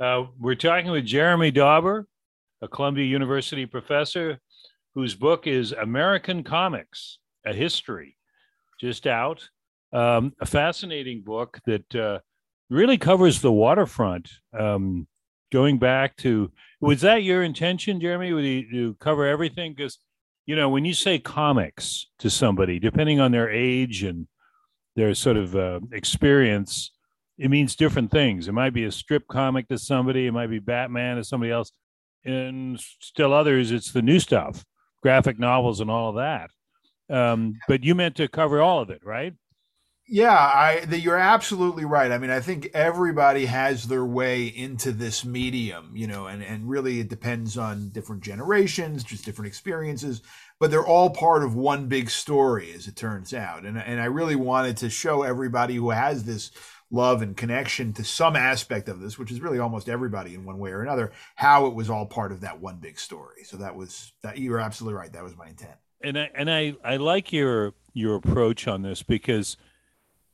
Uh, we're talking with Jeremy Dauber, a Columbia University professor whose book is American Comics, a History, just out. Um, a fascinating book that uh, really covers the waterfront. Um, going back to, was that your intention, Jeremy? Would you, you cover everything? Because, you know, when you say comics to somebody, depending on their age and their sort of uh, experience, it means different things. It might be a strip comic to somebody, it might be Batman to somebody else, and still others, it's the new stuff, graphic novels and all of that. Um, but you meant to cover all of it, right? Yeah, I the, you're absolutely right. I mean, I think everybody has their way into this medium, you know, and and really it depends on different generations, just different experiences, but they're all part of one big story as it turns out. And and I really wanted to show everybody who has this love and connection to some aspect of this, which is really almost everybody in one way or another, how it was all part of that one big story. So that was that you were absolutely right. That was my intent. And I and I I like your your approach on this because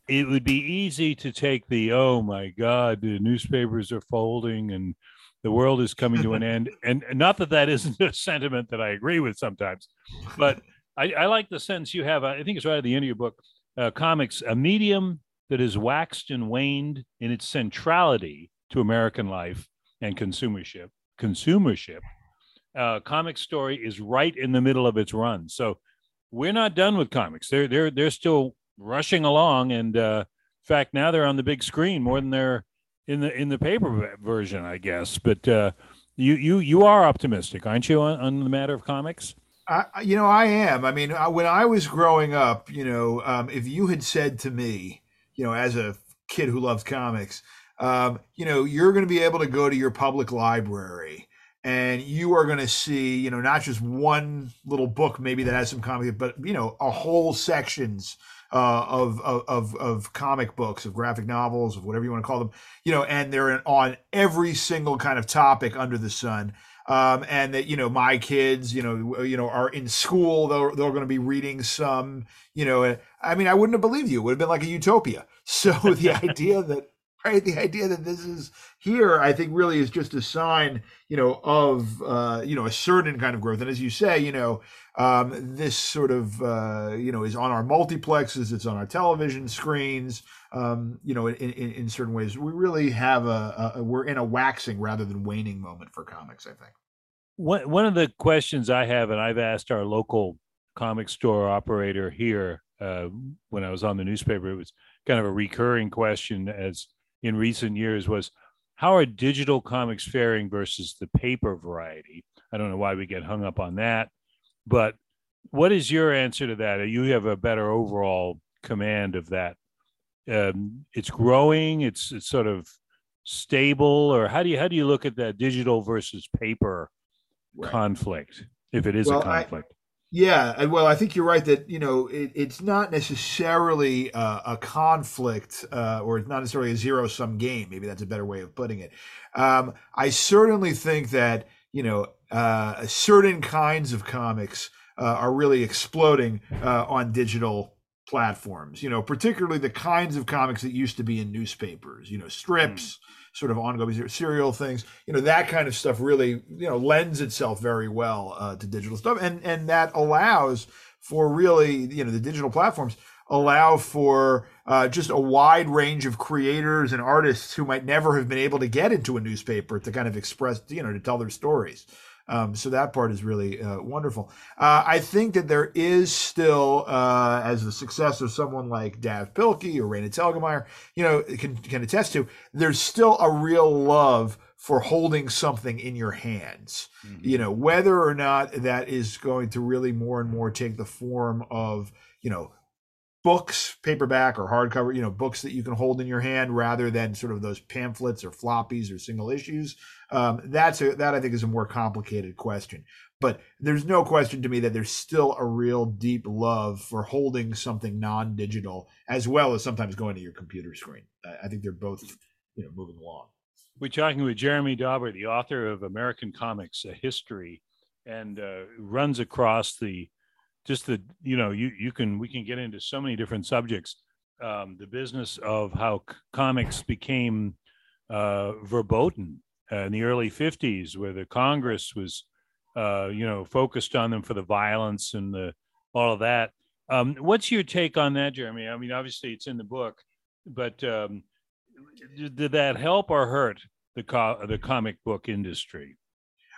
it would be easy to take the oh my god the newspapers are folding and the world is coming to an end and, and not that that isn't a sentiment that i agree with sometimes but I, I, like the sense you have i think it's right at the end of your book uh, comics a medium that has waxed and waned in its centrality to american life and consumership consumership uh, comic story is right in the middle of its run so we're not done with comics they're they're they're still rushing along. And uh, in fact, now they're on the big screen more than they're in the in the paper version, I guess. But uh, you you you are optimistic, aren't you, on, on the matter of comics? I, you know, I am. I mean, when I was growing up, you know, um, if you had said to me, you know, as a kid who loves comics, um, you know, you're going to be able to go to your public library and you are going to see, you know, not just one little book maybe that has some comics, but you know, a whole sections uh, of, of of comic books, of graphic novels, of whatever you want to call them, you know, and they're on every single kind of topic under the sun. Um, and that you know my kids, you know, you know, are in school. They're they're going to be reading some, you know. I mean, I wouldn't have believed you. It would have been like a utopia. So the idea that right, the idea that this is here, I think, really is just a sign, you know, of uh, you know a certain kind of growth. And as you say, you know, um, this sort of uh, you know is on our multiplexes, it's on our television screens. Um, you know, in, in, in, certain ways, we really have a, a, we're in a waxing rather than waning moment for comics. I think. One one of the questions I have, and I've asked our local comic store operator here uh, when I was on the newspaper, it was kind of a recurring question as in recent years was how are digital comics faring versus the paper variety? I don't know why we get hung up on that. But what is your answer to that? You have a better overall command of that. Um, it's growing. It's it's sort of stable, or how do you how do you look at that digital versus paper right. conflict? If it is well, a conflict. Yeah, well, I think you're right that you know it, it's not necessarily uh, a conflict, uh, or it's not necessarily a zero sum game. Maybe that's a better way of putting it. Um, I certainly think that you know uh, certain kinds of comics uh, are really exploding uh, on digital platforms. You know, particularly the kinds of comics that used to be in newspapers. You know, strips, mm. Sort of ongoing serial things. You know, that kind of stuff really you know lends itself very well uh, to digital stuff, and and that allows for really you know the digital platforms allow for uh, just a wide range of creators and artists who might never have been able to get into a newspaper to kind of express, you know, to tell their stories. Um, so that part is really uh, wonderful. Uh, I think that there is still, uh, as the success of someone like Dav Pilkey or Raina Telgemeier, you know, can can attest to, there's still a real love for holding something in your hands. Mm-hmm. You know, whether or not that is going to really more and more take the form of, you know, books, paperback or hardcover, you know, books that you can hold in your hand rather than sort of those pamphlets or floppies or single issues. Um, that's a, that I think is a more complicated question. But there's no question to me that there's still a real deep love for holding something non-digital as well as sometimes going to your computer screen. I, think they're both, you know, moving along. We're talking with Jeremy Dauber, the author of American Comics: A History, and uh, runs across the just the you know you you can we can get into so many different subjects um, the business of how c- comics became uh, verboten uh, in the early 50s where the Congress was, uh, you know, focused on them for the violence and the all of that. Um, what's your take on that, Jeremy? I mean, obviously it's in the book, but um, did that help or hurt the co- the comic book industry?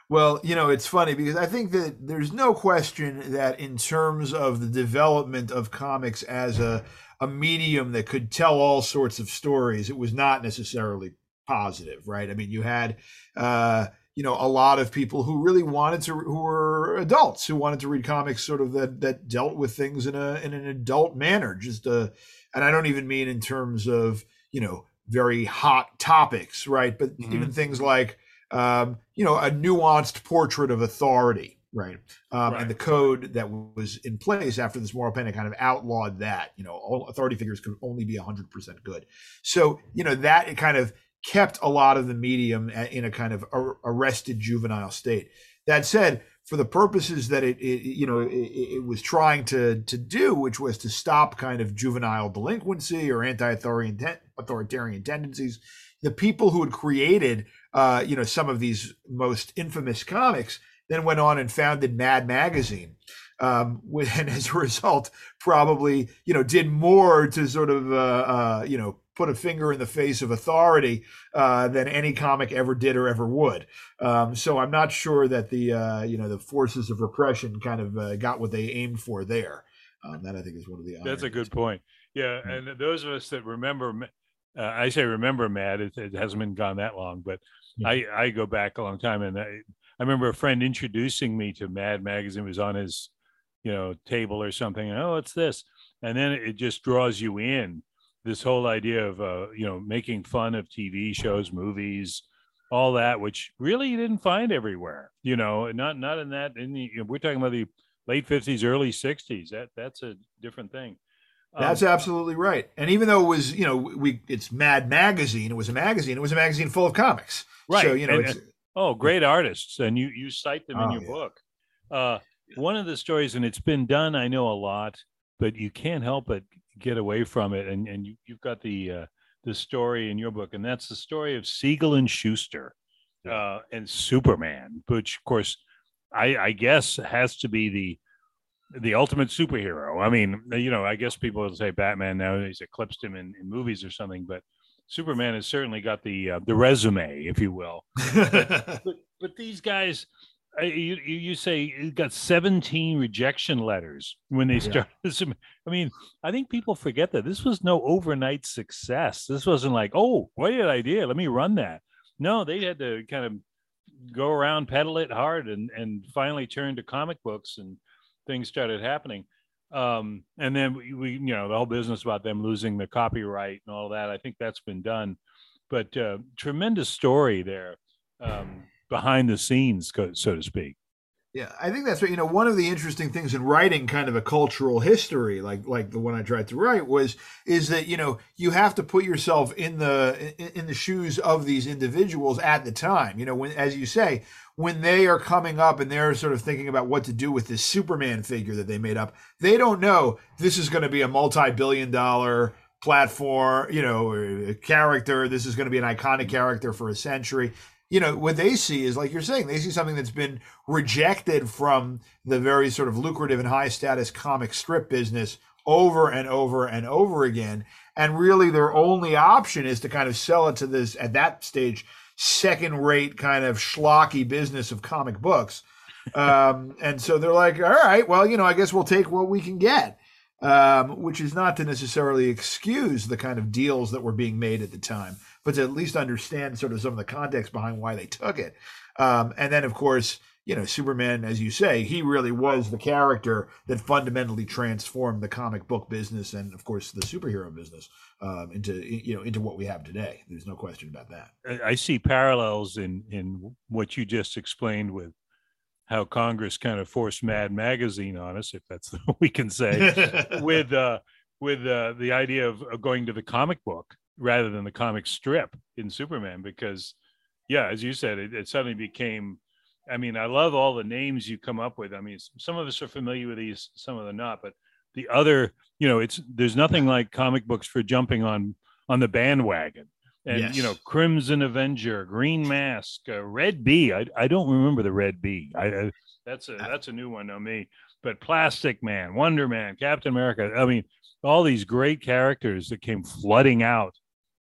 Well, you know, it's funny because I think that there's no question that in terms of the development of comics as a a medium that could tell all sorts of stories, it was not necessarily positive, right? I mean, you had uh, you know a lot of people who really wanted to who were adults who wanted to read comics sort of that that dealt with things in a in an adult manner, just uh and I don't even mean in terms of, you know, very hot topics, right? But mm-hmm. even things like um, you know, a nuanced portrait of authority, right? Um, right? And the code that was in place after this moral panic kind of outlawed that. You know, all authority figures could only be 100% good. So, you know, that it kind of kept a lot of the medium in a kind of arrested juvenile state. That said, for the purposes that it, it you know it, it, was trying to to do, which was to stop kind of juvenile delinquency or anti-authoritarian tendencies, the people who had created uh, you know, some of these most infamous comics, then went on and founded Mad Magazine. Um, and as a result, probably, you know, did more to sort of, uh, uh, you know, put a finger in the face of authority uh, than any comic ever did or ever would. Um, so I'm not sure that the, uh, you know, the forces of repression kind of uh, got what they aimed for there. Um, that I think is one of the. That's a good point. Yeah, and those of us that remember, uh, I say remember Mad. It, it hasn't been gone that long, but yeah. I, I go back a long time, and I, I remember a friend introducing me to Mad Magazine. It was on his, you know, table or something. And, oh, it's this, and then it just draws you in. This whole idea of, uh, you know, making fun of TV shows, movies, all that, which really you didn't find everywhere. You know, not not in that. In the you know, we're talking about the late fifties, early sixties. That that's a different thing. That's um, absolutely right. And even though it was, you know, we it's Mad Magazine, it was a magazine. It was a magazine full of comics. Right. So, you know, and, oh, great artists. And you, you cite them in oh, your yeah. book. Uh, one of the stories, and it's been done, I know a lot, but you can't help but get away from it. And, and you, you've got the, uh, the story in your book, and that's the story of Siegel and Shuster uh, and Superman, which, of course, I, I guess has to be the the ultimate superhero. I mean, you know, I guess people will say Batman now he's eclipsed him in, in movies or something, but Superman has certainly got the uh, the resume, if you will. but, but, but these guys, you you say you got 17 rejection letters when they started. Yeah. I mean, I think people forget that this was no overnight success. This wasn't like, oh, what an idea, let me run that. No, they had to kind of go around, pedal it hard, and and finally turn to comic books, and things started happening um, and then we, we, you know, the whole business about them losing the copyright and all that. I think that's been done, but uh, tremendous story there um, behind the scenes, so to speak. Yeah, I think that's what you know. One of the interesting things in writing kind of a cultural history, like like the one I tried to write, was is that you know you have to put yourself in the in, in the shoes of these individuals at the time. You know, when as you say, when they are coming up and they're sort of thinking about what to do with this Superman figure that they made up, they don't know this is going to be a multi-billion dollar platform, you know, character. This is going to be an iconic character for a century you know what they see is like you're saying they see something that's been rejected from the very sort of lucrative and high status comic strip business over and over and over again and really their only option is to kind of sell it to this at that stage second rate kind of schlocky business of comic books. Um, and so they're like all right well you know i guess we'll take what we can get. Um, which is not to necessarily excuse the kind of deals that were being made at the time but to at least understand sort of some of the context behind why they took it. Um, and then, of course, you know, Superman, as you say, he really was the character that fundamentally transformed the comic book business and, of course, the superhero business um, into you know into what we have today. There's no question about that. I see parallels in in what you just explained with how Congress kind of forced Mad Magazine on us, if that's what we can say, with uh, with uh, the idea of, of going to the comic book rather than the comic strip in Superman because yeah, as you said, it, it, suddenly became. I mean, I love all the names you come up with. I mean, some of us are familiar with these, some of them not. But the other, you know, it's there's nothing like comic books for jumping on on the bandwagon. and Yes. you know Crimson Avenger, Green Mask, uh, Red Bee. I I don't remember the Red Bee. I, I that's a that's a new one on me. But Plastic Man, Wonder Man, Captain America. I mean, all these great characters that came flooding out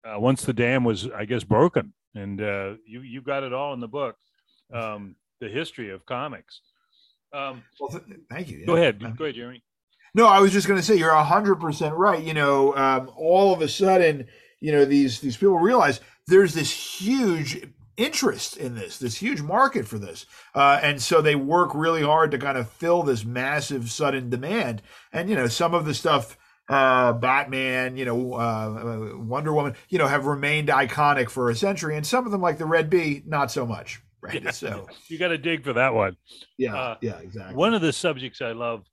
uh, once the dam was, I guess, broken. And uh, you you got it all in the book, um, the history of comics. Um, Well, th- thank you. go ahead, go ahead, Jeremy. No, I was just going to say you're hundred percent right. You know, um, all of a sudden, you know these these people realize there's this huge interest in this, this huge market for this, uh, and so they work really hard to kind of fill this massive sudden demand. And you know, some of the stuff. Uh, Batman, you know, uh, Wonder Woman, you know, have remained iconic for a century, and some of them, like the Red Bee, not so much. Right. Yeah. So, You got to dig for that one. yeah, Uh, yeah, exactly. One of the subjects I love,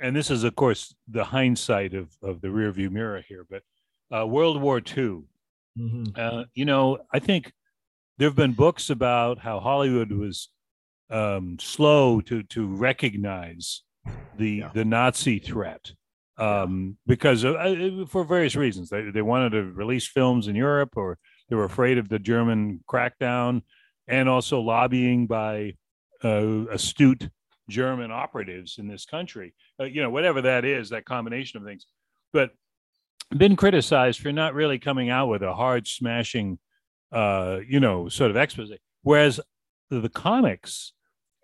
and this is, of course, the hindsight of, of the rearview mirror here, but uh, World War II. Mhm. Uh, you know, I think there have been books about how Hollywood was um, slow to to recognize the Yeah. the Nazi threat um, because of, uh, for various reasons. They they wanted to release films in Europe, or they were afraid of the German crackdown, and also lobbying by uh, astute German operatives in this country. Uh, you know, whatever that is, that combination of things, but been criticized for not really coming out with a hard smashing uh you know sort of expose whereas the, comics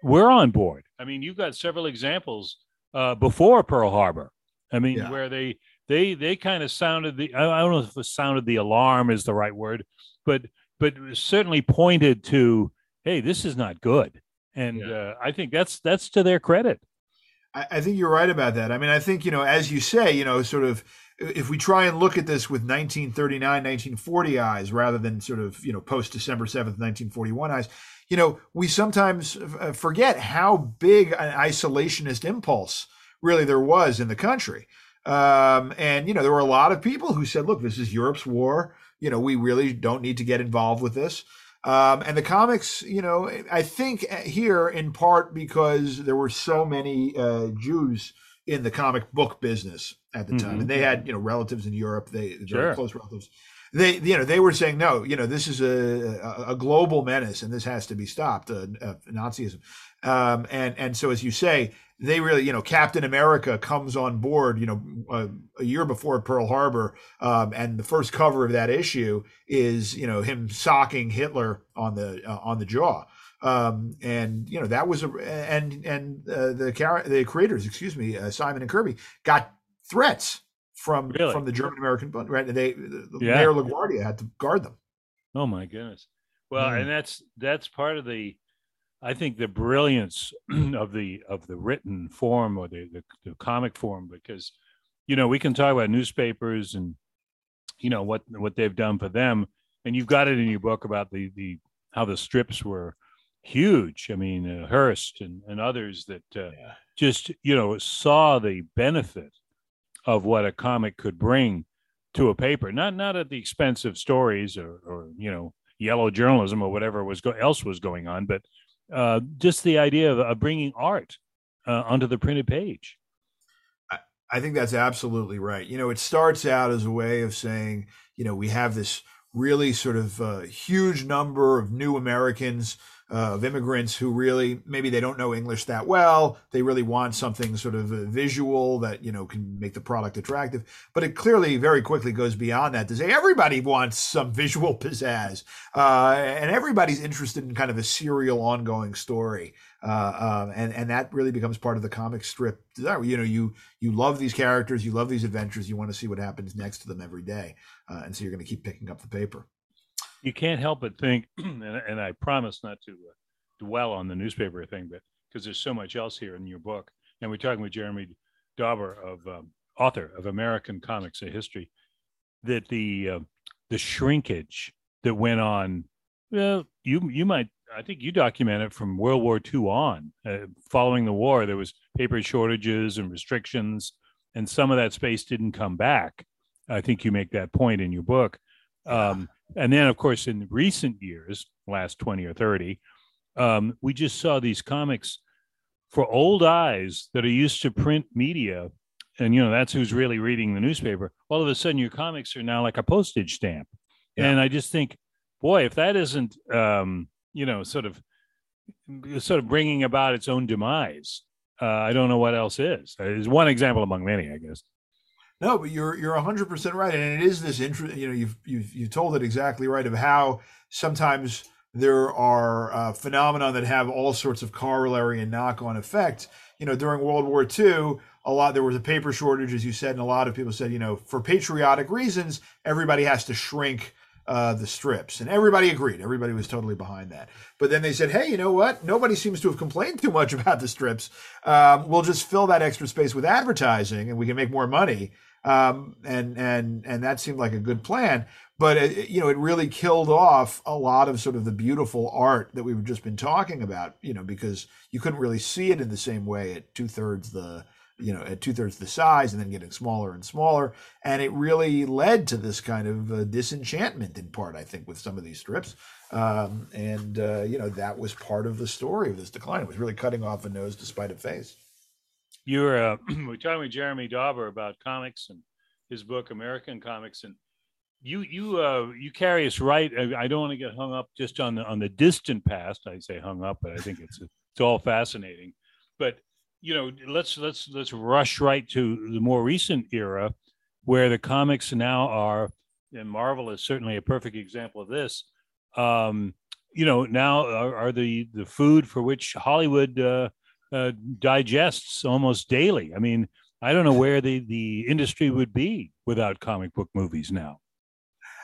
we're on board i mean you've got several examples uh before pearl harbor i mean Yeah. where they they they kind of sounded the I, I don't know if it sounded the alarm is the right word but but certainly pointed to hey this is not good and Yeah. uh, i think that's that's to their credit I, I think you're right about that. I mean, I think, you know, as you say, you know, sort of if we try and look at this with 1939, 1940 eyes rather than sort of, you know, post December 7th, 1941 eyes, you know, we sometimes uh, forget how big an isolationist impulse really there was in the country. Um, and, you know, there were a lot of people who said, look, this is Europe's war. You know, we really don't need to get involved with this. Um, and the comics, you know, I think here in part because there were so many uh, Jews in the comic book business at the time, Mhm. and they had you know relatives in Europe, they Sure. very close relatives. They you know they were saying no, you know this is a a, a global menace and this has to be stopped, uh, uh, Nazism, um, and and so as you say, they really you know Captain America comes on board, you know, uh, a year before Pearl Harbor, um, and the first cover of that issue is you know him socking Hitler on the uh, on the jaw. Um, and you know that was a and and uh, the char- the creators, excuse me, uh, Simon and Kirby got threats from Really? from the German American. Right, And they Yeah. Mayor LaGuardia had to guard them. Oh my goodness. Well, Mm. and that's that's part of the I think the brilliance of the of the written form or the, the the comic form because you know, we can talk about newspapers and you know what what they've done for them and you've got it in your book about the the how the strips were huge. I mean, uh, Hearst and and others that uh, Yeah. just you know saw the benefit of what a comic could bring to a paper not not at the expense of stories or or you know yellow journalism or whatever was go- else was going on but uh, just the idea of, of bringing art uh, onto the printed page I think that's absolutely right. You know, it starts out as a way of saying, you know, we have this really sort of uh, huge number of new Americans, of immigrants who really maybe they don't know English that well. They really want something sort of uh, visual that, you know, can make the product attractive. But it clearly very quickly goes beyond that to say everybody wants some visual pizzazz. Uh, and everybody's interested in kind of a serial ongoing story. Uh, um, and and that really becomes part of the comic strip. You know, you you love these characters, you love these adventures, you want to see what happens next to them every day, uh, and so you're going to keep picking up the paper. You can't help but think and, and i promise not to uh, dwell on the newspaper thing but because there's so much else here in your book. And we're talking with jeremy dauber of um, author of american comics a history that the uh, the shrinkage that went on well you you might i think you document it from world war ii on uh, following the war there was paper shortages and restrictions and some of that space didn't come back. I think you make that point in your book. Um, and then of course in recent years last 20 or 30 um, we just saw these comics for old eyes that are used to print media and you know that's who's really reading the newspaper all of a sudden your comics are now like a postage stamp Yeah. And I just think, boy, if that isn't, um, you know, sort of, sort of bringing about its own demise, uh, I don't know what else is. It's one example among many, I guess. No, but you're you're hundred percent right, and it is this interest. You know, you've you've you told it exactly right of how sometimes there are uh, phenomena that have all sorts of corollary and knock-on effects. You know, during World War II, a lot there was a paper shortage, as you said, and a lot of people said, you know, for patriotic reasons, everybody has to shrink uh, the strips, and everybody agreed. Everybody was totally behind that. But then they said, "Hey, you know what? Nobody seems to have complained too much about the strips. Um, we'll just fill that extra space with advertising, and we can make more money." Um, and and and that seemed like a good plan. But it, you know, it really killed off a lot of sort of the beautiful art that we've just been talking about. You know, because you couldn't really see it in the same way at two thirds the you know at two thirds the size and then getting smaller and smaller and it really led to this kind of uh, disenchantment in part i think with some of these strips um, and uh, you know that was part of the story of this decline it was really cutting off a nose despite a face you were uh, we're talking with jeremy dauber about comics and his book american comics and you you uh you carry us right i don't want to get hung up just on the on the distant past i say hung up but i think it's it's all fascinating but you know, let's let's let's rush right to the more recent era, where the comics now are, and Marvel is certainly a perfect example of this. Um, you know, now are, are, the the food for which Hollywood uh, uh, digests almost daily. I mean, I don't know where the the industry would be without comic book movies now.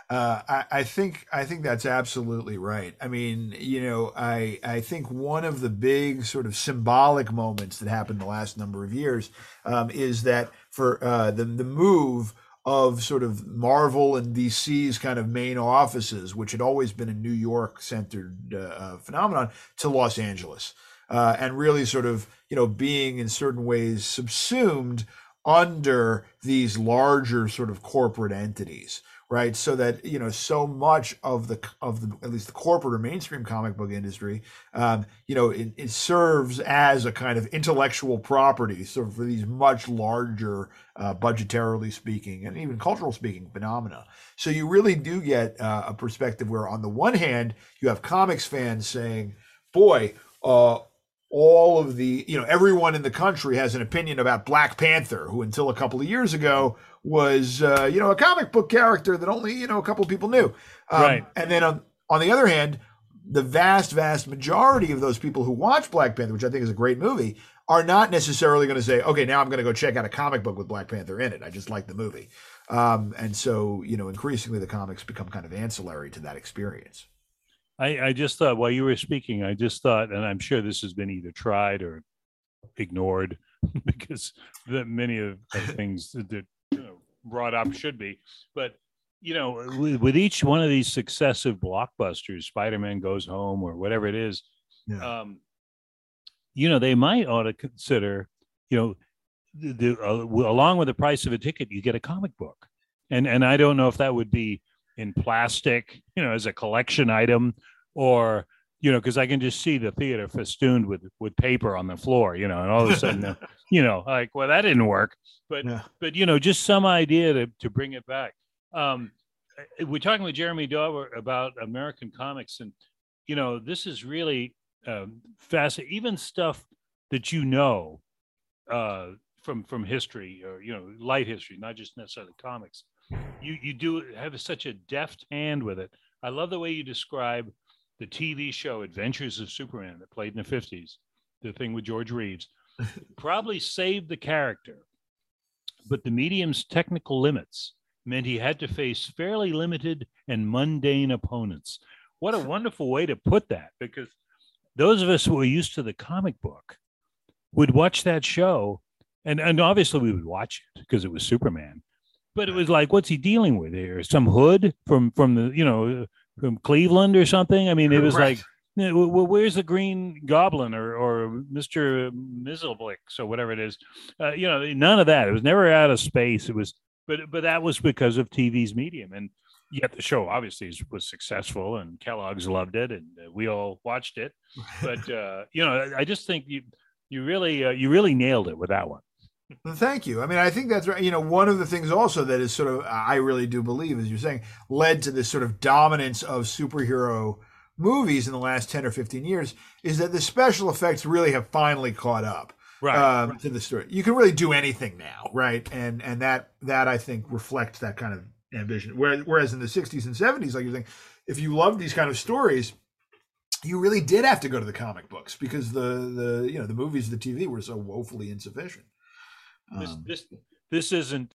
Uh, I, I, think I think that's absolutely right. I mean, you know, I I think one of the big sort of symbolic moments that happened the last number of years um, is that for uh, the the move of sort of Marvel and DC's kind of main offices, which had always been a New York centered uh, uh, phenomenon, to Los Angeles, uh, and really sort of you know being in certain ways subsumed under these larger sort of corporate entities right? So that you know, so much of the of the at least the corporate or mainstream comic book industry, um, you know, it, it, serves as a kind of intellectual property, so for these much larger, uh, budgetarily speaking, and even cultural speaking phenomena. So you really do get uh, a perspective where, on the one hand, you have comics fans saying, "Boy." Uh, all of the, you know, everyone in the country has an opinion about Black Panther, who until a couple of years ago was, uh, you know, a comic book character that only, you know, a couple of people knew. Um, right. And then on, on the other hand, the vast, vast majority of those people who watch Black Panther, which I think is a great movie, are not necessarily going to say, okay, now I'm going to go check out a comic book with Black Panther in it. I just like the movie. Um, and so, you know, increasingly the comics become kind of ancillary to that experience. I, I just thought while you were speaking, I just thought, and I'm sure this has been either tried or ignored because the, many of the things that you know, brought up should be. But you know, with, with, each one of these successive blockbusters, Spider-Man Goes Home or whatever it is, yeah. um, you know, they might ought to consider, you know, the, the uh, along with the price of a ticket, you get a comic book, and and I don't know if that would be in plastic, you know, as a collection item, or you know, because I can just see the theater festooned with with paper on the floor, you know, and all of a sudden, you know, like, well, that didn't work. But yeah. but you know, just some idea to to bring it back. Um, eh, we're talking with Jeremy Dauber about American comics, and you know, this is really um, fascinating. Even stuff that you know uh, from from history, or you know, light history, not just necessarily comics you you do have such a deft hand with it. I love the way you describe the TV show Adventures of Superman that played in the 50s, the thing with George Reeves. Probably saved the character, but the medium's technical limits meant he had to face fairly limited and mundane opponents. What a wonderful way to put that, because those of us who are used to the comic book would watch that show, and, and obviously we would watch it because it was Superman but it was like, what's he dealing with here? Some hood from from the you know from Cleveland or something? I mean, it was right. like, well, where's the Green Goblin or or Mister Mxyzptlk or whatever it is? Uh, you know, none of that. It was never out of space. It was, but but that was because of TV's medium, and yet the show obviously was successful, and Kellogg's loved it, and uh, we all watched it. But uh, you know, I just think you you really uh, you really nailed it with that one. Thank you. I mean, I think that's right. You know, one of the things also that is sort of, I really do believe, as you're saying, led to this sort of dominance of superhero movies in the last 10 or 15 years is that the special effects really have finally caught up. Right, um, right. to the story. You can really do anything now, right? And and that that I think reflects that kind of ambition. Whereas, whereas in the 60s and 70s, like you're saying, if you loved these kind of stories, you really did have to go to the comic books because the the you know the movies, the TV were so woefully insufficient. This, Um, this this isn't